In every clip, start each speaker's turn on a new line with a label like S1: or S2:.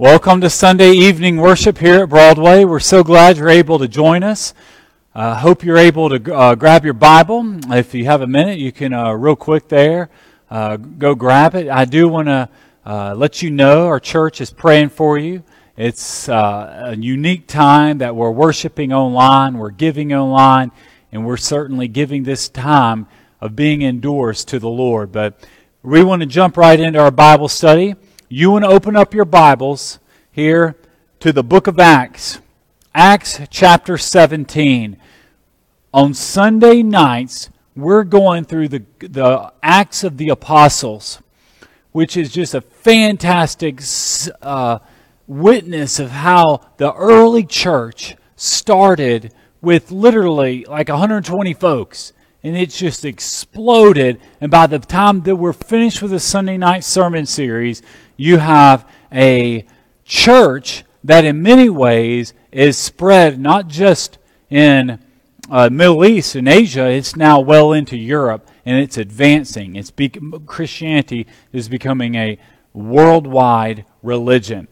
S1: Welcome to Sunday evening worship here at Broadway. We're so glad you're able to join us. I uh, hope you're able to uh, grab your Bible. If you have a minute, you can, uh, real quick there, uh, go grab it. I do want to uh, let you know our church is praying for you. It's uh, a unique time that we're worshiping online, we're giving online, and we're certainly giving this time of being indoors to the Lord. But we want to jump right into our Bible study you want to open up your Bibles here to the book of Acts, Acts chapter 17. On Sunday nights, we're going through the, the Acts of the Apostles, which is just a fantastic uh, witness of how the early church started with literally like 120 folks and it's just exploded. And by the time that we're finished with the Sunday night sermon series, you have a church that in many ways is spread not just in uh, Middle East and Asia, it's now well into Europe and it's advancing. It's be- Christianity is becoming a worldwide religion.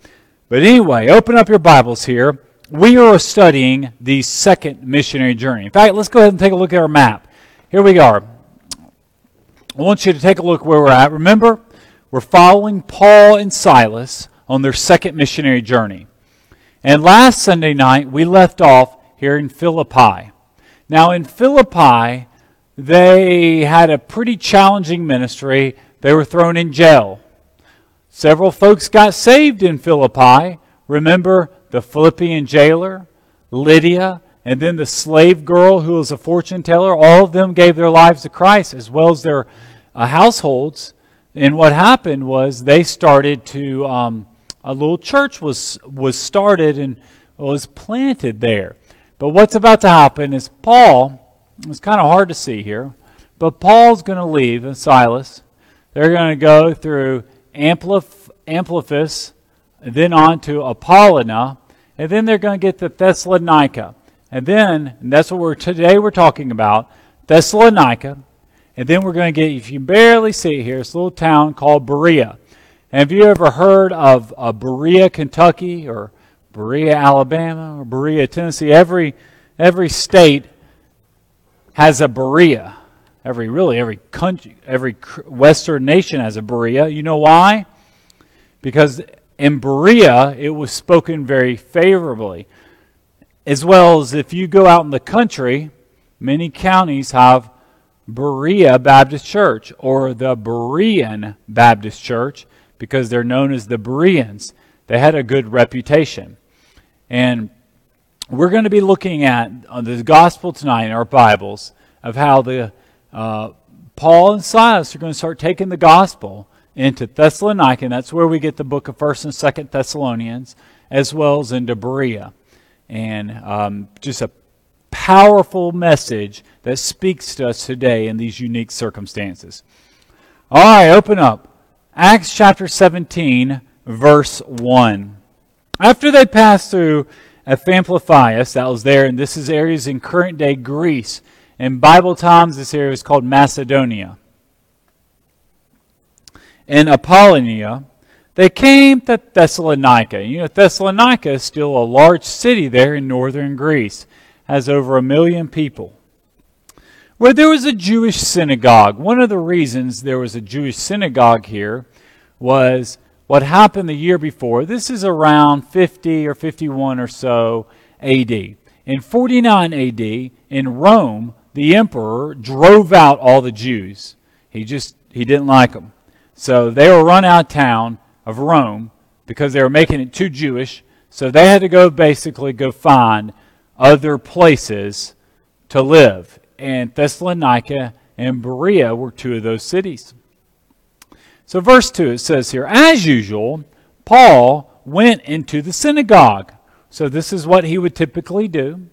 S1: But anyway, open up your Bibles here. We are studying the second missionary journey. In fact, let's go ahead and take a look at our map. Here we are. I want you to take a look where we're at. Remember, were following Paul and Silas on their second missionary journey. And last Sunday night, we left off here in Philippi. Now, in Philippi, they had a pretty challenging ministry. They were thrown in jail. Several folks got saved in Philippi. Remember the Philippian jailer, Lydia, and then the slave girl who was a fortune teller. All of them gave their lives to Christ as well as their uh, households. And what happened was they started to, um, a little church was, was started and was planted there. But what's about to happen is Paul, it's kind of hard to see here, but Paul's going to leave and Silas. They're going to go through Amplif- and then on to Apollonia, and then they're going to get to Thessalonica. And then, and that's what we're today we're talking about, Thessalonica, and then we're going to get, if you barely see it here, it's a little town called Berea. And have you ever heard of uh, Berea, Kentucky, or Berea, Alabama, or Berea, Tennessee? Every, every state has a Berea. Every, really, every country, every Western nation has a Berea. You know why? Because in Berea, it was spoken very favorably. As well as if you go out in the country, many counties have Berea Baptist Church or the Berean Baptist Church because they're known as the Bereans. They had a good reputation. And we're going to be looking at uh, the gospel tonight in our Bibles of how the uh, Paul and Silas are going to start taking the gospel into Thessalonica, and that's where we get the book of First and Second Thessalonians, as well as into Berea, and um, just a powerful message that speaks to us today in these unique circumstances. All right, open up. Acts chapter 17, verse 1. After they passed through Amphipolis, that was there, and this is areas in current day Greece. In Bible times, this area was called Macedonia. In Apollonia, they came to Thessalonica. You know, Thessalonica is still a large city there in northern Greece has over a million people. Where there was a Jewish synagogue. One of the reasons there was a Jewish synagogue here was what happened the year before. This is around 50 or 51 or so AD. In 49 AD, in Rome, the emperor drove out all the Jews. He just he didn't like them. So they were run out of town of Rome because they were making it too Jewish. So they had to go basically go find other places to live. And Thessalonica and Berea were two of those cities. So, verse 2, it says here, as usual, Paul went into the synagogue. So, this is what he would typically do.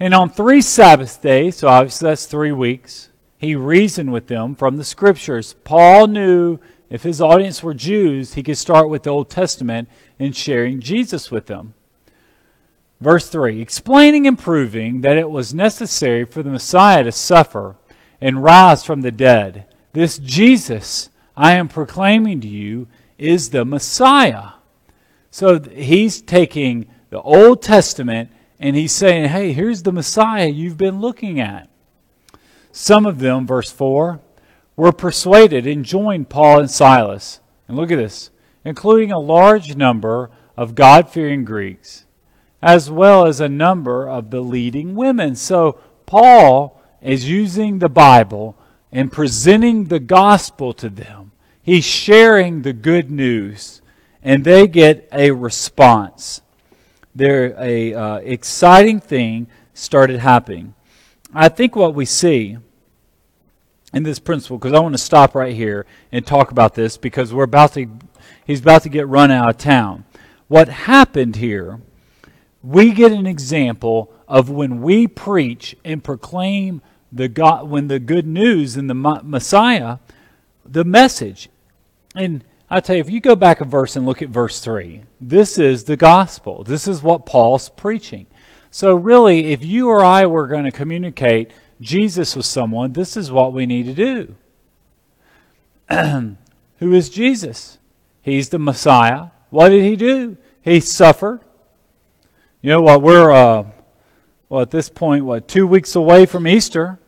S1: And on three Sabbath days, so obviously that's three weeks, he reasoned with them from the scriptures. Paul knew if his audience were Jews, he could start with the Old Testament and sharing Jesus with them. Verse 3 explaining and proving that it was necessary for the Messiah to suffer and rise from the dead. This Jesus I am proclaiming to you is the Messiah. So he's taking the Old Testament and he's saying, hey, here's the Messiah you've been looking at. Some of them, verse 4, were persuaded and joined Paul and Silas. And look at this, including a large number of God fearing Greeks, as well as a number of the leading women. So Paul is using the Bible and presenting the gospel to them. He's sharing the good news, and they get a response. There, a uh, exciting thing started happening. I think what we see in this principle, because I want to stop right here and talk about this, because we're about to, he's about to get run out of town. What happened here? We get an example of when we preach and proclaim the God, when the good news and the Messiah, the message. And I tell you, if you go back a verse and look at verse 3, this is the gospel. This is what Paul's preaching. So, really, if you or I were going to communicate Jesus with someone, this is what we need to do. Who is Jesus? He's the Messiah. What did he do? He suffered. You know what? We're uh, well, at this point, what, two weeks away from Easter.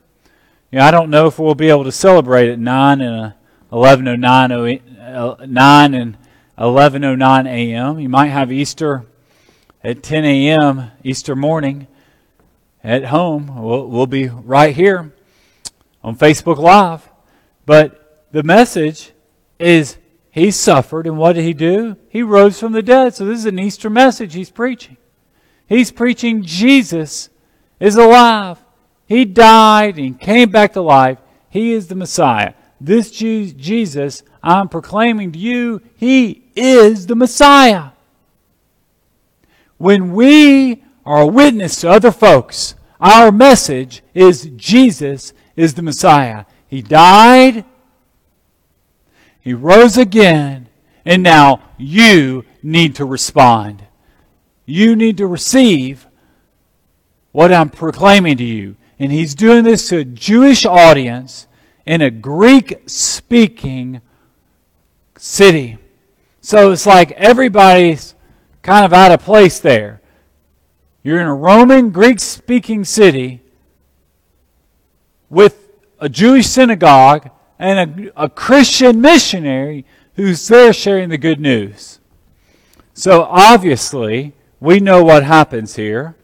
S1: You know, I don't know if we'll be able to celebrate at 9 and 11.09 9 and 11.09 a.m. You might have Easter at 10 a.m. Easter morning at home. We'll, we'll be right here on Facebook Live. But the message is he suffered, and what did he do? He rose from the dead. So this is an Easter message he's preaching. He's preaching Jesus is alive. He died and came back to life. He is the Messiah. This Jesus I'm proclaiming to you, He is the Messiah. When we are a witness to other folks, our message is Jesus is the Messiah. He died, He rose again, and now you need to respond. You need to receive what I'm proclaiming to you. And he's doing this to a Jewish audience in a Greek speaking city. So it's like everybody's kind of out of place there. You're in a Roman Greek speaking city with a Jewish synagogue and a, a Christian missionary who's there sharing the good news. So obviously, we know what happens here.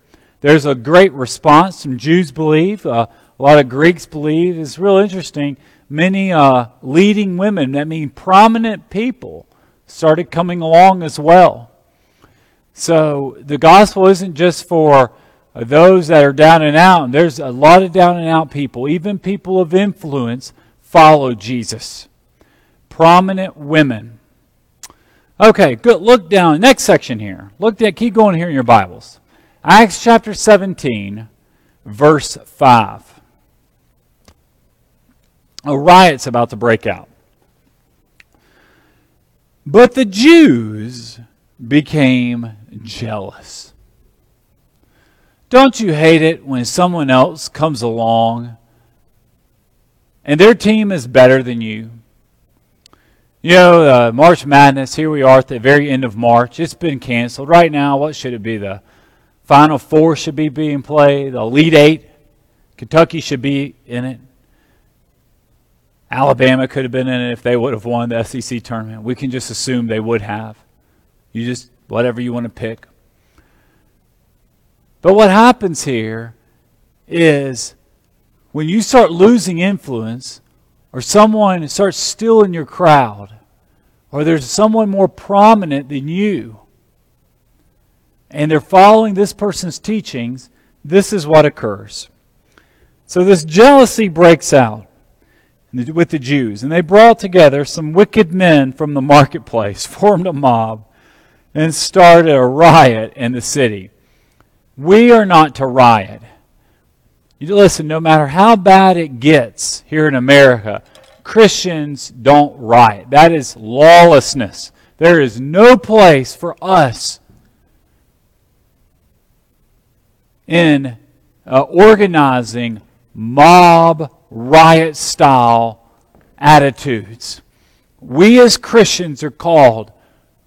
S1: There's a great response. Some Jews believe, uh, a lot of Greeks believe. It's real interesting. Many uh, leading women, that mean prominent people, started coming along as well. So the gospel isn't just for those that are down and out. There's a lot of down and out people, even people of influence, follow Jesus. Prominent women. Okay, good. Look down. Next section here. Look at keep going here in your Bibles. Acts chapter 17, verse 5. A riot's about to break out. But the Jews became jealous. Don't you hate it when someone else comes along and their team is better than you? You know, uh, March Madness, here we are at the very end of March. It's been canceled. Right now, what should it be? The Final Four should be being played. The Elite Eight. Kentucky should be in it. Alabama could have been in it if they would have won the SEC tournament. We can just assume they would have. You just, whatever you want to pick. But what happens here is when you start losing influence, or someone starts stealing your crowd, or there's someone more prominent than you, and they're following this person's teachings, this is what occurs. So this jealousy breaks out with the Jews, and they brought together some wicked men from the marketplace, formed a mob, and started a riot in the city. We are not to riot. You listen, no matter how bad it gets here in America, Christians don't riot. That is lawlessness. There is no place for us in uh, organizing mob riot style attitudes. We as Christians are called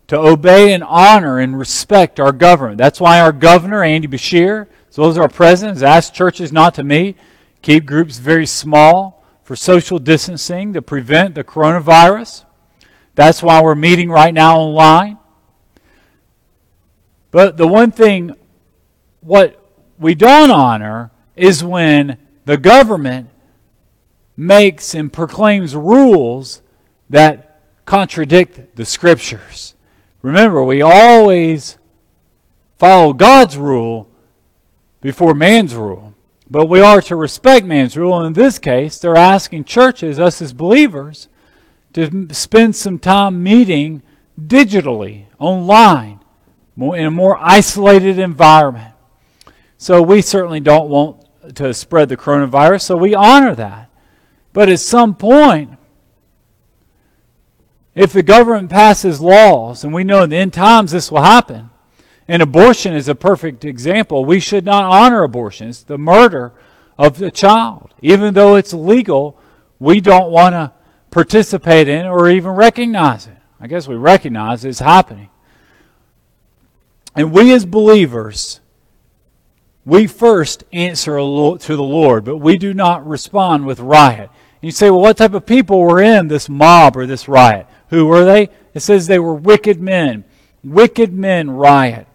S1: to obey and honor and respect our government. That's why our governor, Andy Beshear, as well as our president, has asked churches not to meet, keep groups very small for social distancing to prevent the coronavirus. That's why we're meeting right now online. But the one thing, what we don't honor is when the government makes and proclaims rules that contradict the scriptures. Remember, we always follow God's rule before man's rule. But we are to respect man's rule. In this case, they're asking churches, us as believers, to spend some time meeting digitally, online, in a more isolated environment. So we certainly don't want to spread the coronavirus, so we honor that. But at some point, if the government passes laws, and we know in the end times this will happen, and abortion is a perfect example, we should not honor abortion. It's the murder of the child. Even though it's legal, we don't want to participate in or even recognize it. I guess we recognize it's happening. And we as believers we first answer to the Lord, but we do not respond with riot. And you say, well, what type of people were in this mob or this riot? Who were they? It says they were wicked men. Wicked men riot.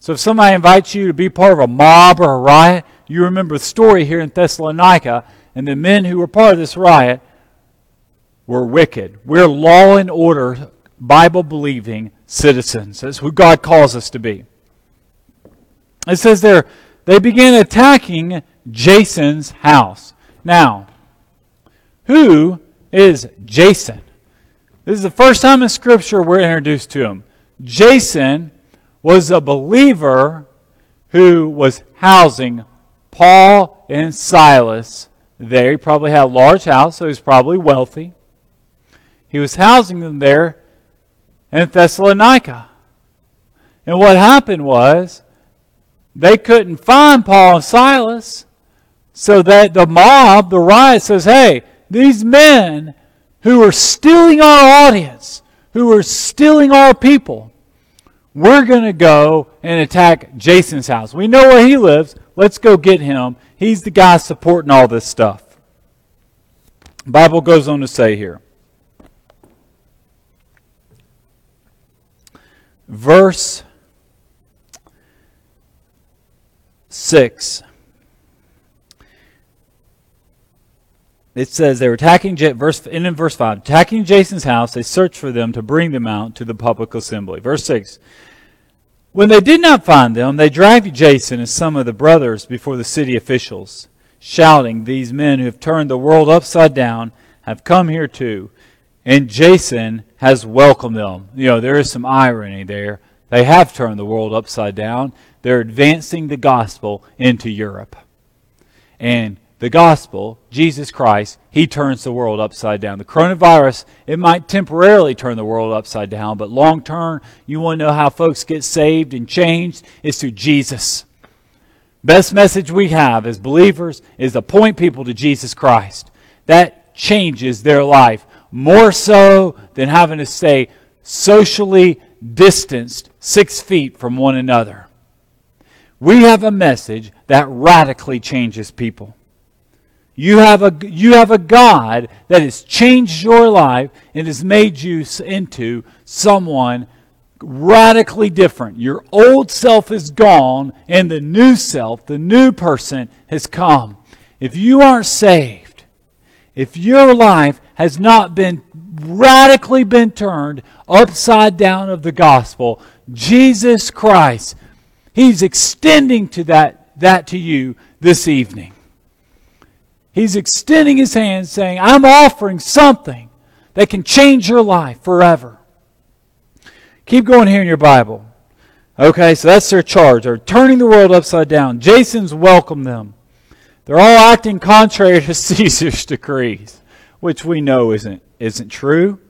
S1: So if somebody invites you to be part of a mob or a riot, you remember the story here in Thessalonica, and the men who were part of this riot were wicked. We're law and order, Bible believing citizens. That's who God calls us to be. It says there, they began attacking Jason's house. Now, who is Jason? This is the first time in Scripture we're introduced to him. Jason was a believer who was housing Paul and Silas there. He probably had a large house, so he was probably wealthy. He was housing them there in Thessalonica. And what happened was they couldn't find Paul and Silas. So that the mob, the riot says, hey, these men who are stealing our audience, who are stealing our people, we're going to go and attack Jason's house. We know where he lives. Let's go get him. He's the guy supporting all this stuff. Bible goes on to say here. Verse 6. It says they were attacking verse and in verse 5, attacking Jason's house, they searched for them to bring them out to the public assembly. Verse 6. When they did not find them, they dragged Jason and some of the brothers before the city officials, shouting, These men who have turned the world upside down have come here too. And Jason has welcomed them. You know, there is some irony there. They have turned the world upside down. They're advancing the gospel into Europe. And the gospel, Jesus Christ, he turns the world upside down. The coronavirus, it might temporarily turn the world upside down, but long term, you want to know how folks get saved and changed? It's through Jesus. Best message we have as believers is to point people to Jesus Christ. That changes their life more so than having to stay socially distanced six feet from one another. We have a message that radically changes people. You have a, you have a God that has changed your life and has made you into someone radically different. Your old self is gone and the new self, the new person has come. If you aren't saved, if your life has not been radically been turned upside down of the gospel, Jesus Christ He's extending to that, that to you this evening. He's extending his hand saying, I'm offering something that can change your life forever. Keep going here in your Bible. Okay, so that's their charge. They're turning the world upside down. Jason's welcomed them. They're all acting contrary to Caesar's decrees, which we know isn't, isn't true.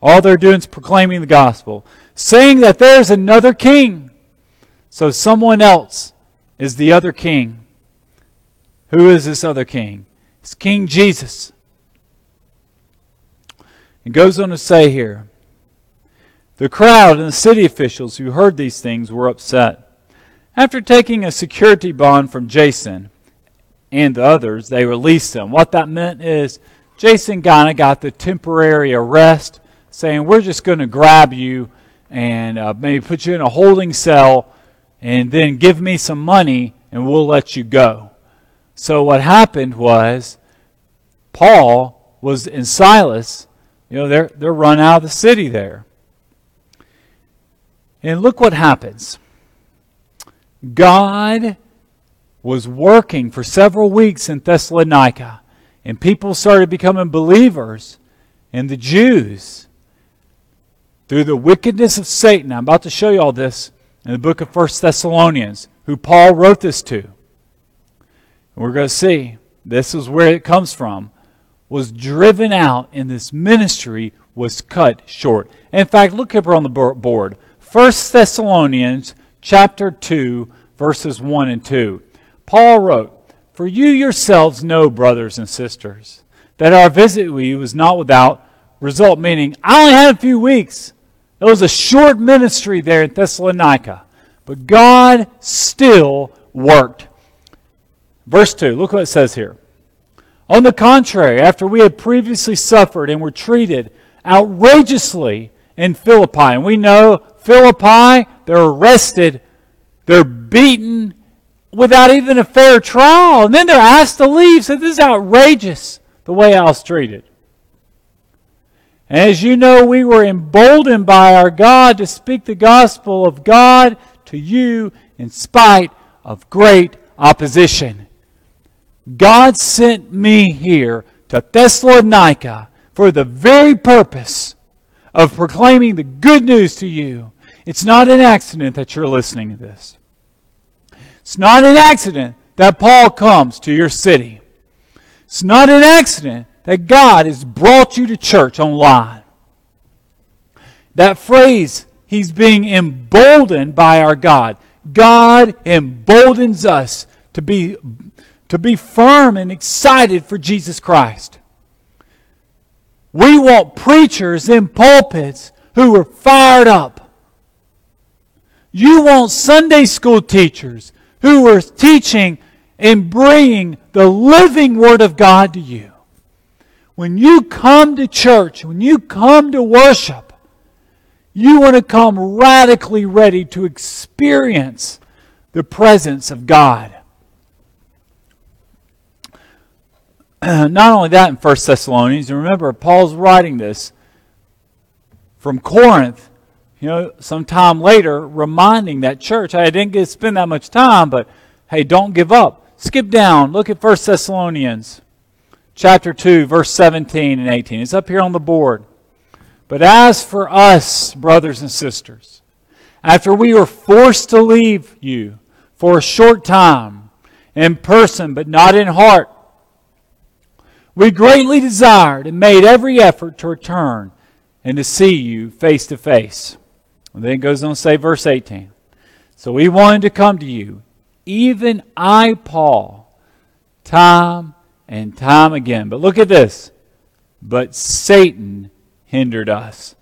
S1: All they're doing is proclaiming the gospel, saying that there's another king. So someone else is the other king. Who is this other king? It's King Jesus. It goes on to say here The crowd and the city officials who heard these things were upset. After taking a security bond from Jason and the others, they released him. What that meant is Jason kind of got the temporary arrest, saying, We're just going to grab you and uh, maybe put you in a holding cell and then give me some money and we'll let you go. So what happened was Paul was in Silas, you know, they're, they're run out of the city there. And look what happens. God was working for several weeks in Thessalonica, and people started becoming believers, and the Jews, through the wickedness of Satan, I'm about to show you all this in the book of First Thessalonians, who Paul wrote this to. We're going to see this is where it comes from, was driven out, and this ministry was cut short. In fact, look up on the board. 1 Thessalonians chapter 2, verses 1 and 2. Paul wrote, For you yourselves know, brothers and sisters, that our visit with you was not without result, meaning I only had a few weeks. It was a short ministry there in Thessalonica, but God still worked. Verse 2, look what it says here. On the contrary, after we had previously suffered and were treated outrageously in Philippi, and we know Philippi, they're arrested, they're beaten without even a fair trial, and then they're asked to leave. So this is outrageous the way I was treated. As you know, we were emboldened by our God to speak the gospel of God to you in spite of great opposition. God sent me here to Thessalonica for the very purpose of proclaiming the good news to you. It's not an accident that you're listening to this. It's not an accident that Paul comes to your city. It's not an accident that God has brought you to church online. That phrase, he's being emboldened by our God. God emboldens us to be, to be firm and excited for Jesus Christ. We want preachers in pulpits who are fired up. You want Sunday school teachers who are teaching and bringing the living Word of God to you. When you come to church, when you come to worship, you want to come radically ready to experience the presence of God. Not only that in 1 Thessalonians, remember, Paul's writing this from Corinth, you know, some time later, reminding that church, I didn't get to spend that much time, but hey, don't give up. Skip down. Look at 1 Thessalonians chapter 2, verse 17 and 18. It's up here on the board. But as for us, brothers and sisters, after we were forced to leave you for a short time, in person but not in heart, we greatly desired and made every effort to return and to see you face to face. And then it goes on to say, verse 18. So we wanted to come to you, even I, Paul, time and time again. But look at this. But Satan hindered us.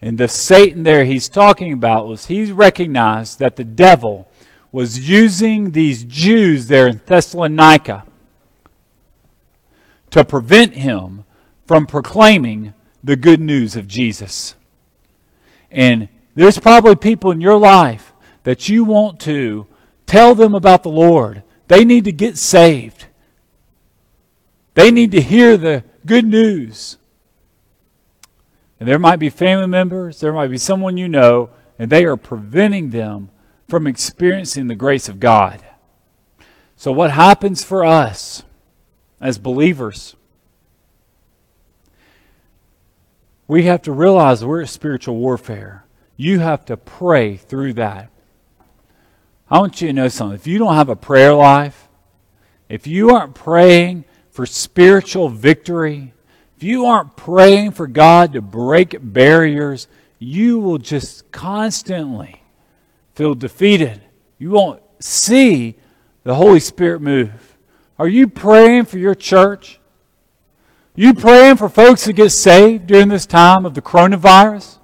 S1: And the Satan there he's talking about was he's recognized that the devil was using these Jews there in Thessalonica to prevent him from proclaiming the good news of Jesus. And there's probably people in your life that you want to tell them about the Lord. They need to get saved. They need to hear the good news. And there might be family members, there might be someone you know, and they are preventing them from experiencing the grace of God. So, what happens for us as believers? We have to realize we're at spiritual warfare. You have to pray through that. I want you to know something. If you don't have a prayer life, if you aren't praying for spiritual victory, if you aren't praying for God to break barriers, you will just constantly feel defeated. You won't see the Holy Spirit move. Are you praying for your church? You praying for folks to get saved during this time of the coronavirus?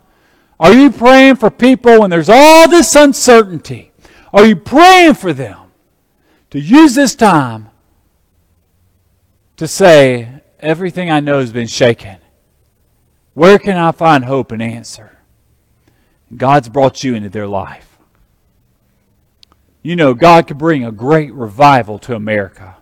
S1: Are you praying for people when there's all this uncertainty? Are you praying for them to use this time to say, everything I know has been shaken? Where can I find hope and answer? God's brought you into their life. You know, God could bring a great revival to America.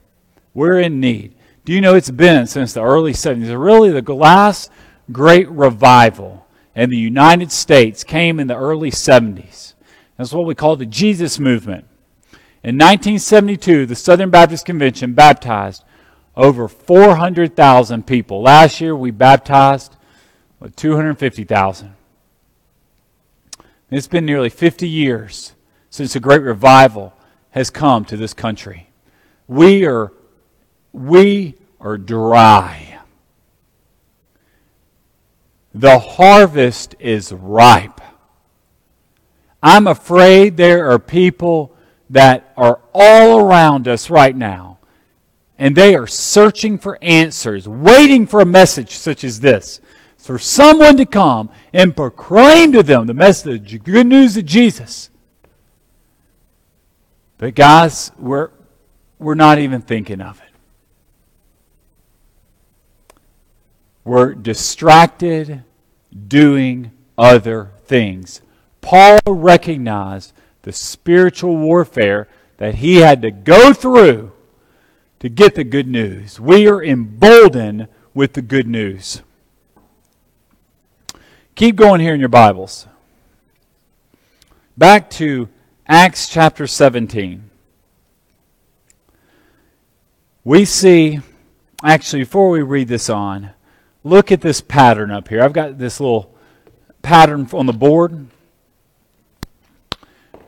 S1: We're in need. Do you know it's been since the early 70s? Really, the last great revival in the United States came in the early 70s. That's what we call the Jesus movement. In 1972, the Southern Baptist Convention baptized over 400,000 people. Last year, we baptized 250,000. It's been nearly 50 years since a great revival has come to this country. We are, we are dry. The harvest is ripe. I'm afraid there are people that are all around us right now, and they are searching for answers, waiting for a message such as this, for someone to come and proclaim to them the message, the good news of Jesus. But guys, we're, we're not even thinking of it. We're distracted doing other things. Paul recognized the spiritual warfare that he had to go through to get the good news. We are emboldened with the good news. Keep going here in your Bibles. Back to Acts chapter 17. We see, actually, before we read this on, look at this pattern up here. I've got this little pattern on the board.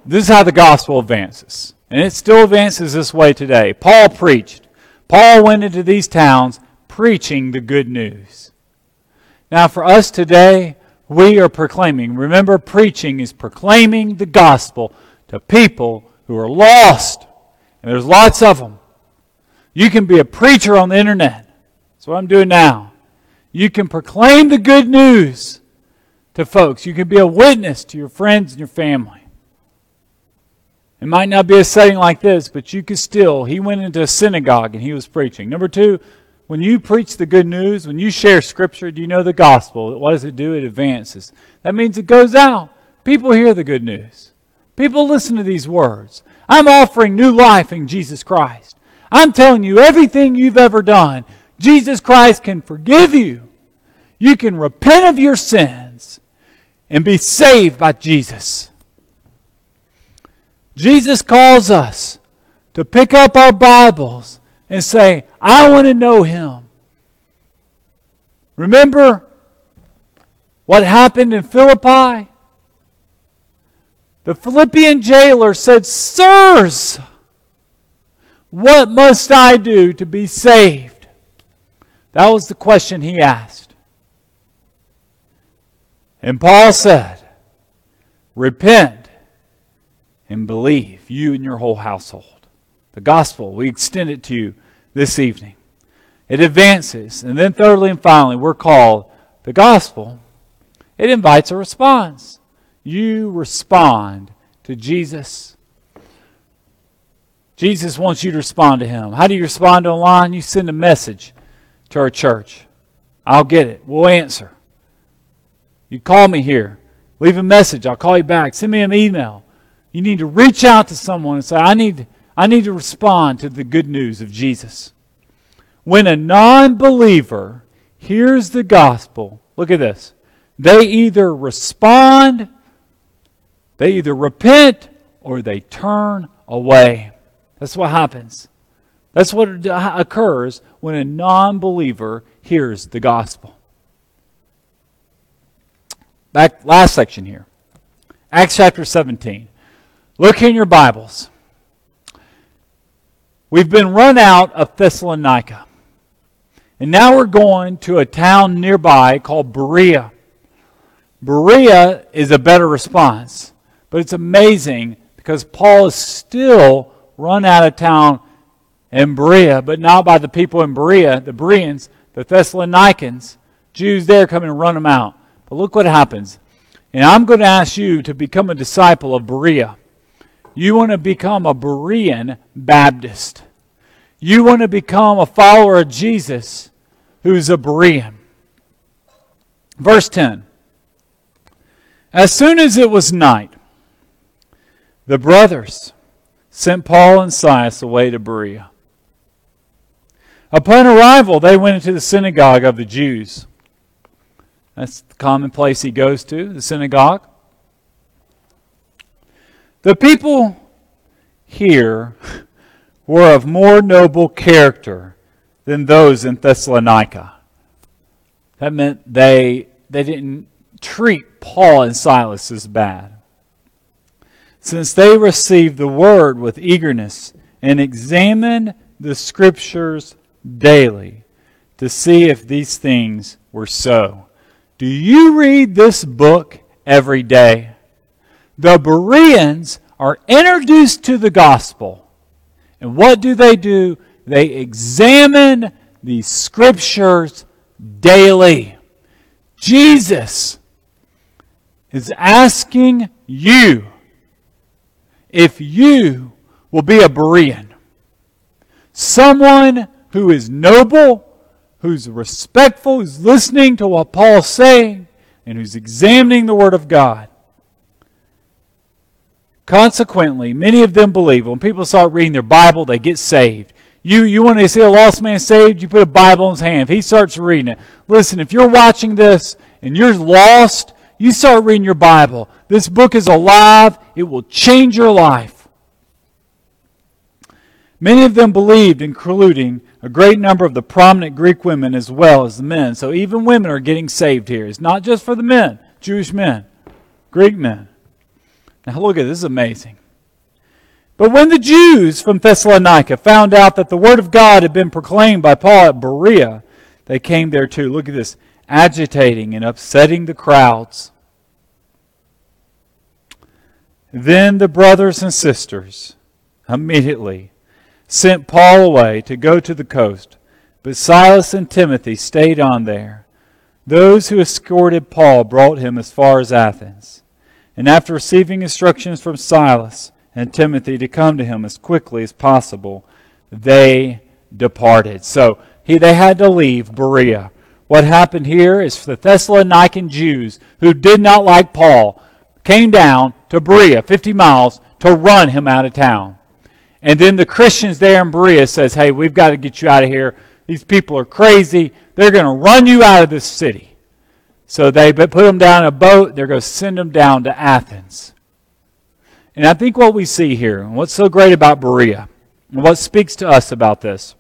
S1: This is how the gospel advances. And it still advances this way today. Paul preached. Paul went into these towns preaching the good news. Now, for us today, we are proclaiming. Remember, preaching is proclaiming the gospel to people who are lost. And there's lots of them. You can be a preacher on the internet. That's what I'm doing now. You can proclaim the good news to folks. You can be a witness to your friends and your family. It might not be a setting like this, but you could still. He went into a synagogue and he was preaching. Number two, when you preach the good news, when you share scripture, do you know the gospel? What does it do? It advances. That means it goes out. People hear the good news. People listen to these words. I'm offering new life in Jesus Christ. I'm telling you, everything you've ever done, Jesus Christ can forgive you. You can repent of your sins and be saved by Jesus. Jesus calls us to pick up our Bibles and say, I want to know Him. Remember what happened in Philippi? The Philippian jailer said, Sirs, what must I do to be saved? That was the question he asked. And Paul said, Repent and believe, you and your whole household. The gospel, we extend it to you this evening. It advances. And then, thirdly and finally, we're called the gospel. It invites a response. You respond to Jesus. Jesus wants you to respond to him. How do you respond online? You send a message to our church. I'll get it. We'll answer. You call me here. Leave a message. I'll call you back. Send me an email. You need to reach out to someone and say, I need, I need to respond to the good news of Jesus. When a non believer hears the gospel, look at this. They either respond, they either repent, or they turn away. That's what happens. That's what occurs when a non believer hears the gospel. Back last section here. Acts chapter 17. Look in your Bibles. We've been run out of Thessalonica. And now we're going to a town nearby called Berea. Berea is a better response. But it's amazing because Paul is still run out of town in Berea, but not by the people in Berea, the Bereans, the Thessalonians. Jews there come and run them out. But look what happens. And I'm going to ask you to become a disciple of Berea. You want to become a Berean Baptist. You want to become a follower of Jesus who's a Berean. Verse 10 As soon as it was night, the brothers sent Paul and Silas away to Berea. Upon arrival, they went into the synagogue of the Jews. That's the common place he goes to, the synagogue. The people here were of more noble character than those in Thessalonica. That meant they, they didn't treat Paul and Silas as bad. Since they received the word with eagerness and examined the scriptures daily to see if these things were so. Do you read this book every day? The Bereans are introduced to the gospel. And what do they do? They examine the scriptures daily. Jesus is asking you if you will be a Berean. Someone who is noble, who's respectful, who's listening to what Paul's saying, and who's examining the Word of God. Consequently, many of them believe when people start reading their Bible, they get saved. You, you want to see a lost man saved, you put a Bible in his hand. If he starts reading it, listen, if you're watching this and you're lost, you start reading your Bible. This book is alive, it will change your life. Many of them believed, including a great number of the prominent Greek women as well as the men. So even women are getting saved here. It's not just for the men, Jewish men, Greek men. Now look at this, this is amazing. But when the Jews from Thessalonica found out that the word of God had been proclaimed by Paul at Berea, they came there too. Look at this, agitating and upsetting the crowds. Then the brothers and sisters immediately sent Paul away to go to the coast, but Silas and Timothy stayed on there. Those who escorted Paul brought him as far as Athens. And after receiving instructions from Silas and Timothy to come to him as quickly as possible, they departed. So he, they had to leave Berea. What happened here is the Thessalonican Jews who did not like Paul came down to Berea, 50 miles, to run him out of town. And then the Christians there in Berea says, hey, we've got to get you out of here. These people are crazy. They're going to run you out of this city. So they put them down in a boat. They're going to send them down to Athens. And I think what we see here, and what's so great about Berea, and what speaks to us about this,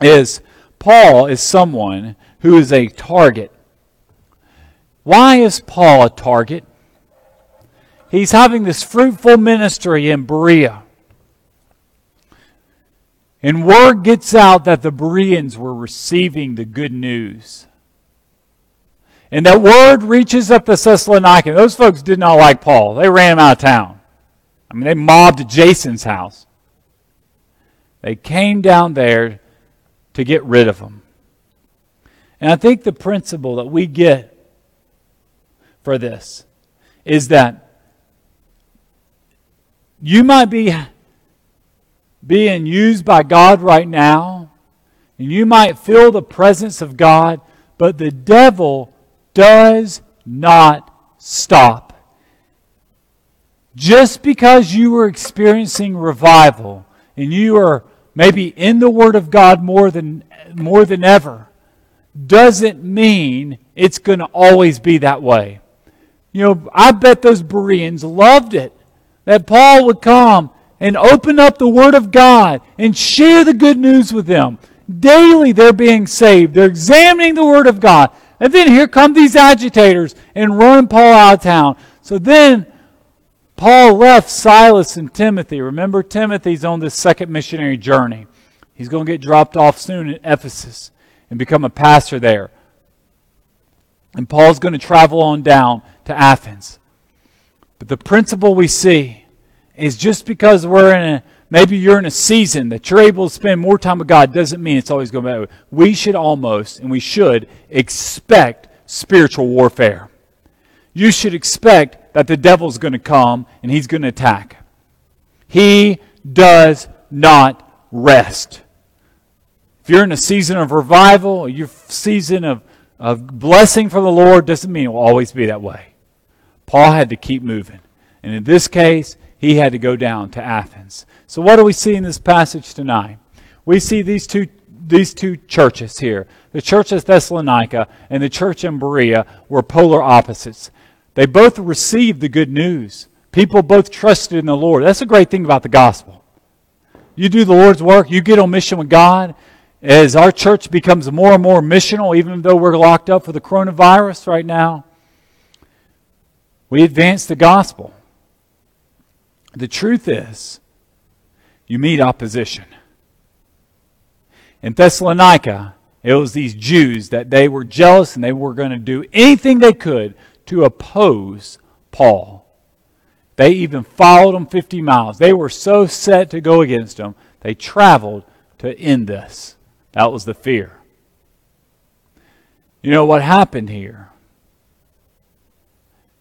S1: is Paul is someone who is a target. Why is Paul a target? He's having this fruitful ministry in Berea. And word gets out that the Bereans were receiving the good news. And that word reaches up the Thessalonians. Those folks did not like Paul. They ran him out of town. I mean, they mobbed Jason's house. They came down there to get rid of him. And I think the principle that we get for this is that you might be being used by God right now, and you might feel the presence of God, but the devil does not stop. Just because you are experiencing revival and you are maybe in the Word of God more than, more than ever, doesn't mean it's going to always be that way. You know, I bet those Bereans loved it that Paul would come and open up the Word of God and share the good news with them. Daily they're being saved. They're examining the Word of God. And then here come these agitators and run Paul out of town. So then Paul left Silas and Timothy. Remember, Timothy's on this second missionary journey. He's going to get dropped off soon in Ephesus and become a pastor there. And Paul's going to travel on down to Athens. But the principle we see is just because we're in a, maybe you're in a season that you're able to spend more time with God doesn't mean it's always going to be. We should almost, and we should, expect spiritual warfare. you should expect that the devil's going to come and he's going to attack. He does not rest. If you're in a season of revival, your season of, of blessing from the Lord, doesn't mean it will always be that way. Paul had to keep moving. And in this case, he had to go down to Athens. So what do we see in this passage tonight? We see these two these two churches here. The church of Thessalonica and the church in Berea were polar opposites. They both received the good news. People both trusted in the Lord. That's a great thing about the gospel. You do the Lord's work, you get on mission with God. As our church becomes more and more missional, even though we're locked up for the coronavirus right now, we advance the gospel. The truth is, you meet opposition. In Thessalonica, it was these Jews that they were jealous and they were going to do anything they could to oppose Paul. They even followed him 50 miles. They were so set to go against him, they traveled to end this. That was the fear. You know what happened here?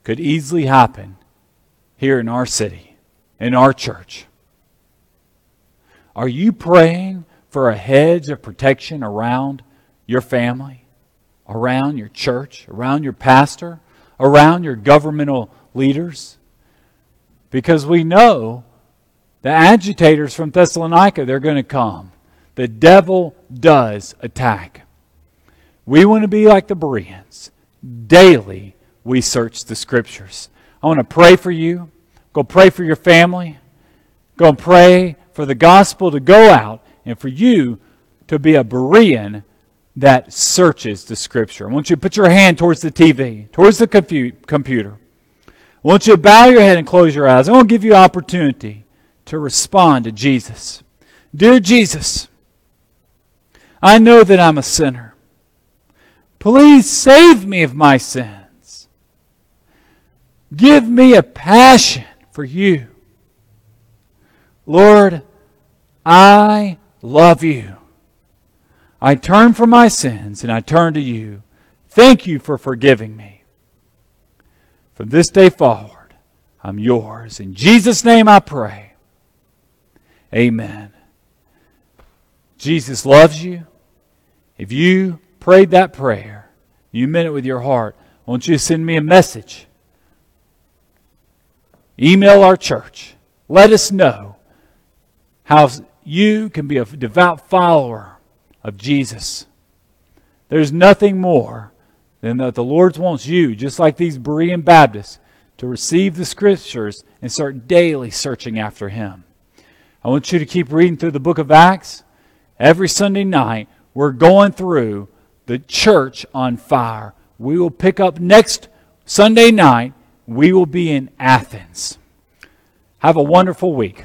S1: Could easily happen here in our city, in our church. Are you praying for a hedge of protection around your family, around your church, around your pastor, around your governmental leaders? Because we know the agitators from Thessalonica, they're going to come. The devil does attack. We want to be like the Bereans. Daily, we search the scriptures. I want to pray for you. Go pray for your family. Go and pray for the gospel to go out and for you to be a Berean that searches the Scripture. I want you to put your hand towards the TV, towards the computer. I want you to bow your head and close your eyes. I want to give you an opportunity to respond to Jesus. Dear Jesus, I know that I'm a sinner. Please save me of my sins. Give me a passion for you. Lord, I love you. I turn from my sins and I turn to you. Thank you for forgiving me. From this day forward, I'm yours. In Jesus' name I pray. Amen. Jesus loves you. If you prayed that prayer, you meant it with your heart, I want you send me a message. Email our church. Let us know how you can be a devout follower of Jesus. There's nothing more than that the Lord wants you, just like these Berean Baptists, to receive the Scriptures and start daily searching after Him. I want you to keep reading through the book of Acts. Every Sunday night, we're going through the church on fire. We will pick up next Sunday night. We will be in Athens. Have a wonderful week.